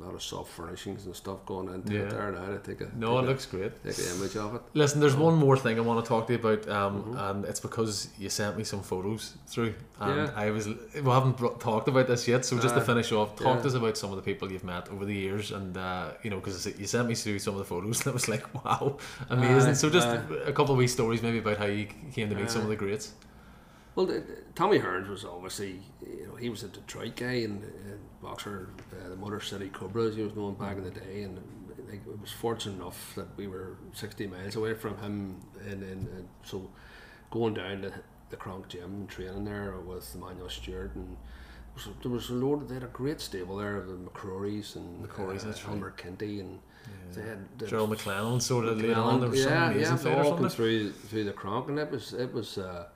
a lot of soft furnishings and stuff going into Yeah. it there now to take a No, it take, looks great. take an image of it. Listen, there's one more thing I want to talk to you about, um, Mm-hmm. and it's because you sent me some photos through, and Yeah. I was we haven't talked about this yet. So just to finish off, talk Yeah. to us about some of the people you've met over the years, and uh, you know, because you sent me through some of the photos, and I was like, [laughs] wow, amazing. Aye, so just a couple of wee stories maybe about how you came to meet some of the greats. Well, Tommy Hearns was obviously, you know, he was a Detroit guy and boxer, uh, the Motor City Cobras, he was known back in the day, and like, it was fortunate enough that we were 60 miles away from him, and, and, and so going down to the Kronk Gym and training there with Emanuel Steward, and there was, there was a load, they had a great stable there of the McCrorys and McCrorys, that's right. Kenty, and they had the Gerald McClellan sort of later on. There was some yeah, amazing yeah, all come through through the Kronk, and it was it was uh,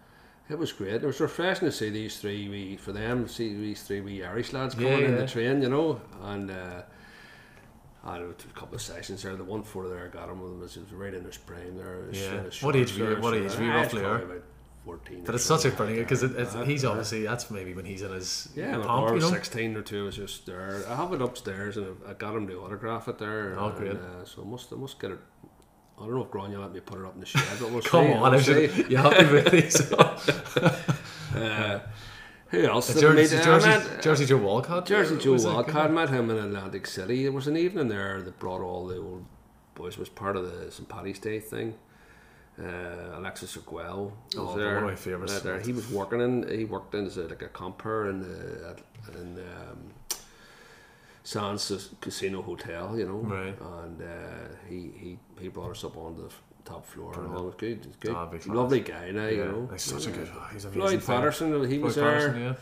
it was great. It was refreshing to see these three wee for them, see these three wee Irish lads coming Yeah, in the train, you know, and. Uh, I had a couple of sessions there. The one before there, I got him with him was, was right in his prime there. his- Yeah. his What age were you- what age were you Ah, roughly, or? about Fourteen. But it's such a funny because it, it's, Uh, he's uh, obviously that's maybe when he's in his Yeah, pomp, boy you know. 16 or 2 was just there. I have it upstairs and I got him to autograph it there. Oh, and, great. Uh, so I must, I must get it. I don't know if Grania let me put it up in the shed, but we'll [laughs] Come see. on, we'll see. should, you happy with these? [laughs] Uh, who else? did Jersey, meet? Jersey, met, uh, Jersey Joe Walcott. Jersey Joe? Walcott. Met him in Atlantic City. There was an evening there that brought all the old boys. It was part of the St. Paddy's Day thing. Uh, Alexis Arguello was Oh, there. one of my favourites. Met there. He was working in. He worked in as a, like a compere in the in um, Sands Casino Hotel. You know, Right. And uh, he he he brought us up on the top floor and all. It was good. It was good. Ah. Lovely guy now. You know, he's such a good. oh, he's amazing. Floyd. Patterson, he was Floyd there. Patterson, yeah.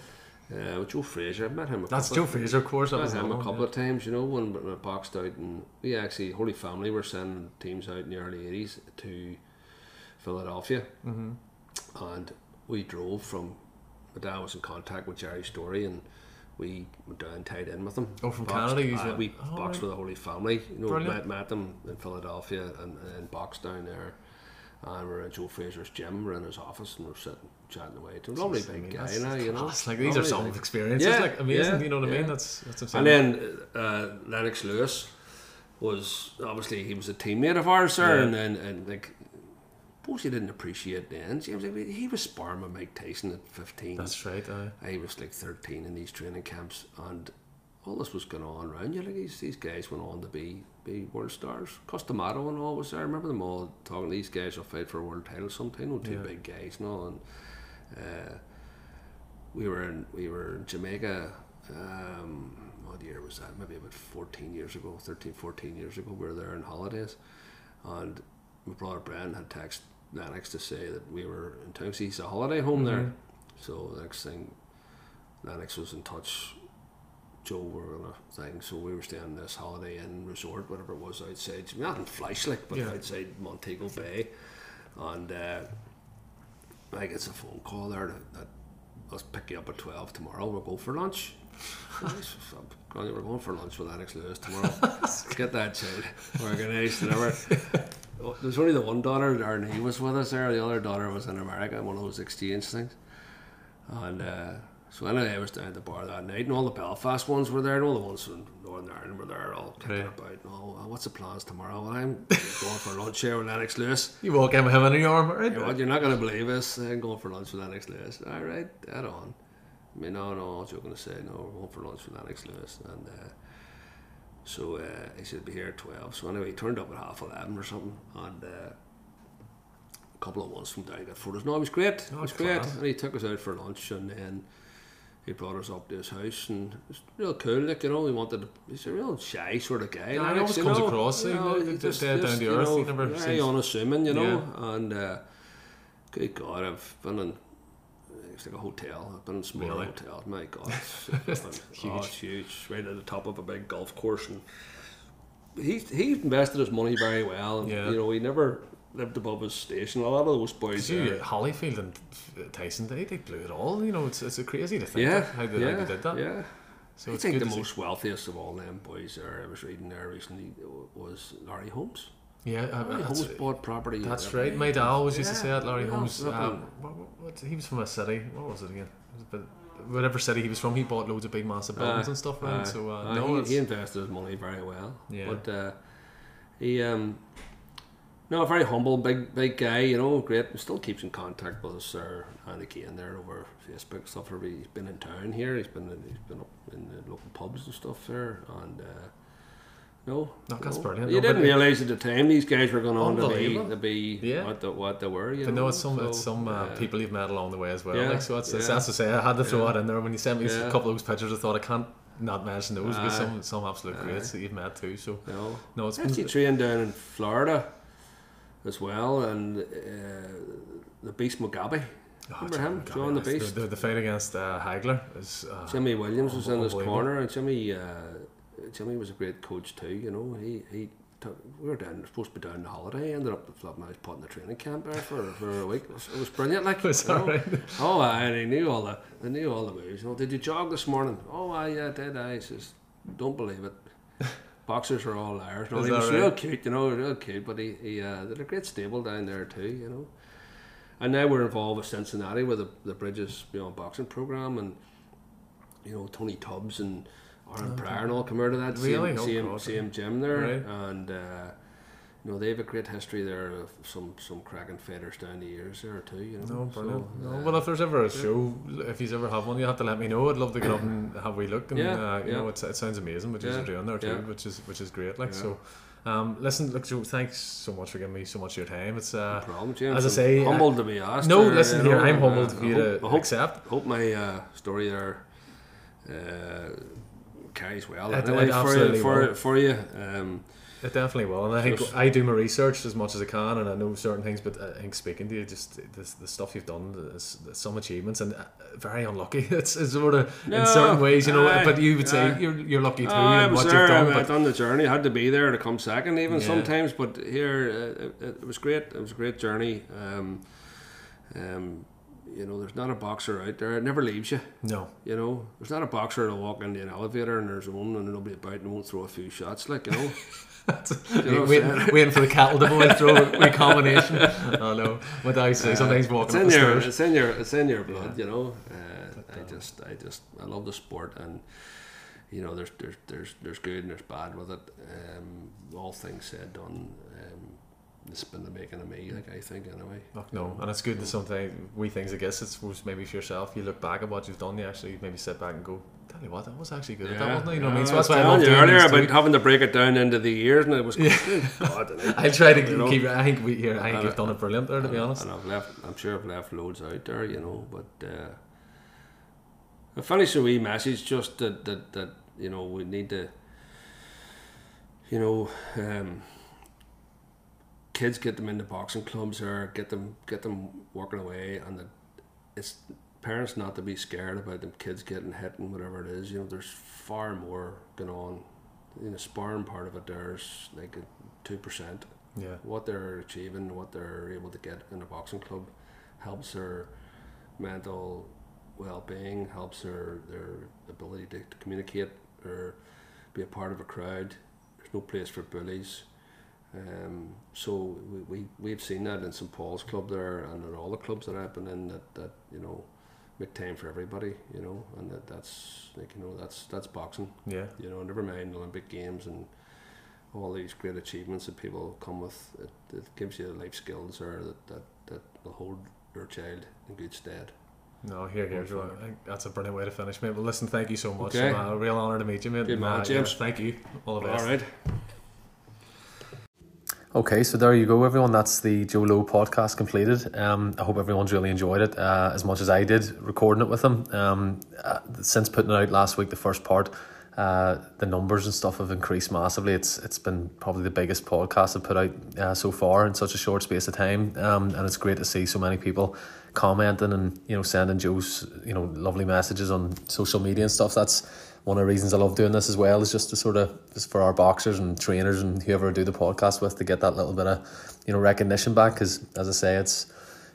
Uh, Joe Frazier, I met him. A That's couple Joe Frazier, of course. That Met him a couple yeah. of times, you know, when, I boxed out, and we actually Holy Family were sending teams out in the early '80s to Philadelphia, Mhm. and we drove from. My dad was in contact with Jerry Story, and we went down tied in with them. Oh, from Boxed- Canada, uh, we oh, boxed right. with the Holy Family. You know, Brilliant. met, met them in Philadelphia and, and boxed down there. And we're in Joe Frazier's gym, we're in his office, and we're sitting chatting away. It's a lovely I mean, big guy that's- now, you know. Like these are some big- experiences, Yeah, like amazing. yeah, you know what I mean? yeah. That's that's and then uh, Lennox Lewis was obviously he was a teammate of ours there, Yeah. and, then and like, suppose he didn't appreciate then. James, he was sparring with Mike Tyson at fifteen. That's right. Uh, I was like thirteen in these training camps, and all this was going on around you. Like these these guys went on to be be world stars. Cus D'Amato and all was there. I remember them all talking. These guys will fight for a world title sometime. No two Yeah. big guys, no. And uh, we were in we were in Jamaica. Um, what year was that? Maybe about 14 years ago, 13, 14 years ago. We were there on holidays, and my brother Brian had texted Lennox to say that we were in town. He's a holiday home there, Mhm. so the next thing, Lennox was in touch. Joe were gonna thing, so we were staying in this Holiday Inn resort, whatever it was outside. Nothing flash like, but Yeah. outside Montego Bay, and uh, I get a phone call there that, that let's pick you up at twelve tomorrow. We'll go for lunch. Nice. So, Grania, we're going for lunch with Alex Lewis tomorrow. [laughs] Get that child organised and whatever. Oh, There's only the one daughter, and he was with us there. The other daughter was in America, one of those exchange things. And uh, So anyway, I was down at the bar that night, and all the Belfast ones were there, and all the ones from Northern Ireland were there, all kicking Right. about. And all, "Oh, what's the plans tomorrow? Well, I'm going for lunch here with Lennox Lewis. You walk in with him in your arm, right? You know what? You're not going to believe this. I'm going for lunch with Lennox Lewis. All right, dead on. I mean, no, no, I was joking to say, no, we're going for lunch with Lennox Lewis. And uh, so uh, he said, be here at 12. So anyway, he turned up at half 11 or something. And uh, a couple of ones from down got photos. No, it was great. It Oh, was great. class. And he took us out for lunch and then he brought us up to his house and it was real cool. Like, you know, he wanted, he's a real shy sort of guy. Yeah, Lennox, always you comes know. across, You you know, know, he just- dead down just, to you earth, know, he never very seems- unassuming, you know. And uh, good God, I've been in it's like a hotel. I've been in smaller Really? hotels. My God, it's, [laughs] oh, it's Huge. Oh, it's huge. Right at the top of a big golf course, and he he invested his money very well. And, Yeah. You know, he never lived above his station. A lot of those boys. There- Holyfield and Tyson, they, they blew it all. You know, it's it's crazy to think yeah, that, how, they, yeah, how they did that. Yeah. So I think the to see. most wealthiest of all them boys there, I was reading there recently, was Larry Holmes. Yeah, uh, Larry Holmes bought property. that's every- right. My dad always used to say that Larry Holmes. up Uh, what, what, what, he was from a city. What was it again? It was a bit, whatever city he was from, he bought loads of big, massive buildings Aye, and stuff. Right. aye. so uh, Aye, no, he, he invested his money very well. Yeah. But uh, he, um, no, a very humble, big, big guy. You know, great. Still keeps in contact with us there and again there over Facebook and stuff. He's been in town here. He's been in, he's been up in the local pubs and stuff there. And uh, no, No, that's no. brilliant. You No, didn't but- realise at the time these guys were going on to be to be Yeah. what, the, what they were. You But know, no, it's some So, it's some uh, uh, people you've met along the way as well. yeah, like so, it's, it's that's to say I had to throw Yeah. that in there when you sent me Yeah. a couple of those pictures. I thought I can't not mention those because Aye. some some absolute Aye. greats that you've met too. So know. no, it's Actually been trained down in Florida as well, and uh, the Beast Mugabi. oh, remember John him? John the. Beast? The, the, the fight against uh, Hagler is uh, Jimmy Williams was in his corner, and Jimmy, uh, Jimmy was a great coach too. You know, he he. Took, we were down, supposed to be down on holiday. Ended up flipping. I was put in the training camp there for, for a week. It was, it was brilliant. Like, [laughs] Was you know. right? Oh, I and he knew all the, they knew all the moves. You know, did you jog this morning? Oh, aye, yeah, I did. I says, don't believe it. [laughs] Boxers are all liars. No, Is he was right? real cute, you know, real cute. But he, he uh, did a great stable down there too, you know. And now we're involved with Cincinnati with the, the Bridges Beyond Boxing program, and you know Tony Tubbs and Aaron Okay. Pryor and all come out of that Really? same Oh, same, God. same gym there, Right. and. Uh, you know, they have a great history there of some, some cracking fighters down the years there too, you know. No, brilliant. So, no, uh, well, if there's ever a show, if he's ever have one, you have to let me know. I'd love to get up and have we look. And Yeah, uh, you yeah. know, it's, it sounds amazing what Yeah, you're doing there too, yeah. which is which is great. Like so, um, listen, look, Joe, thanks so much for giving me so much of your time. It's uh, No problem, James. as I say, humbled to be asked. no, there, listen here, know, I'm uh, humbled for I you hope, to I hope, accept. hope my uh, story there uh, carries well. It- anyway, it for you, for, will. for you. Um, It definitely will, and I think Just- I do my research as much as I can, and I know certain things. But I think speaking to you, just this, the stuff you've done, is, is some achievements, and uh, very unlucky. [laughs] It's, it's sort of in certain ways, you know. aye, but you would say aye. you're you're lucky too, oh, I in was what there. you've done. I But done the journey. I had to be there to come second, even Yeah. sometimes. But here, uh, it, it was great. It was a great journey. Um, um, you know, there's not a boxer out there. It never leaves you. no, You know, there's not a boxer that'll walk into an elevator and there's one and nobody about and won't throw a few shots. Like you know, [laughs] You know waiting, waiting for the cattle to boil through a combination. Oh no, what I say sometimes it's walking up in your, stairs. it's in your, it's in your blood. Yeah. You know, uh, But, I uh, just, I just, I love the sport and. You know, there's there's there's there's good and there's bad with it. Um, all things said, done. It's been the making of me, like I think, anyway. Fuck no, and it's good to sometimes we things. I guess it's maybe for yourself. You look back at what you've done. You actually maybe sit back and go, "Tell you what, that was actually good at that, wasn't it?" You know what I mean? So that's why I love doing earlier about having to break it down into the years, and it was. [laughs] Yeah. good God, and I- try to you know. keep. I think we here. I think you've done it brilliant there, to be honest. And I've left. I'm sure I've left loads out there, you know. But uh, I finish a wee message just that that that you know we need to. You know, um, kids get them into boxing clubs or get them get them working away, and that it's parents not to be scared about them kids getting hit and whatever it is. You know, there's far more going on. In the sparring part of it there's like two percent Yeah, what they're achieving, what they're able to get in a boxing club, helps their mental well-being, helps their their ability to, to communicate or be a part of a crowd. There's no place for bullies. Um, so we, we we've seen that in St Paul's club there and in all the clubs that I've been in that, that you know make time for everybody, you know, and that, that's like you know that's that's boxing. Yeah. You know, never mind Olympic games and all these great achievements that people come with. It, it gives you the life skills or that, that, that will hold your child in good stead. No, here, here, Joe. I think that's a brilliant way to finish, mate. Well, listen, thank you so much. Okay. man. a real honour to meet you, mate. Good man, Uh, James. yeah, thank you. All the best. All right. Okay, so there you go, everyone. That's the Joe Lowe podcast completed. Um, I hope everyone's really enjoyed it uh, as much as I did recording it with them. Um, uh, since putting it out last week, the first part, uh, the numbers and stuff have increased massively. It's it's been probably the biggest podcast I've put out uh, so far in such a short space of time, um, and it's great to see so many people commenting and you know sending Joe's you know lovely messages on social media and stuff. That's one of the reasons I love doing this as well is just to sort of just for our boxers and trainers and whoever I do the podcast with to get that little bit of you know recognition back. Because as I say it's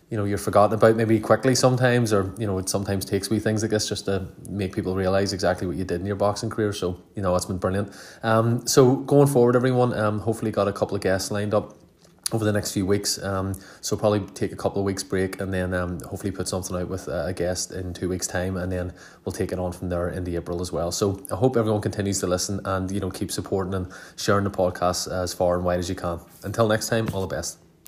you know you're forgotten about maybe quickly sometimes or you know it sometimes takes wee things like this just to make people realize exactly what you did in your boxing career. So you know it's been brilliant. Um so going forward everyone um hopefully got a couple of guests lined up over the next few weeks. Um, so probably take a couple of weeks break and then um, hopefully put something out with a guest in two weeks time and then we'll take it on from there into April as well. So I hope everyone continues to listen and you know keep supporting and sharing the podcast as far and wide as you can. Until next time, all the best.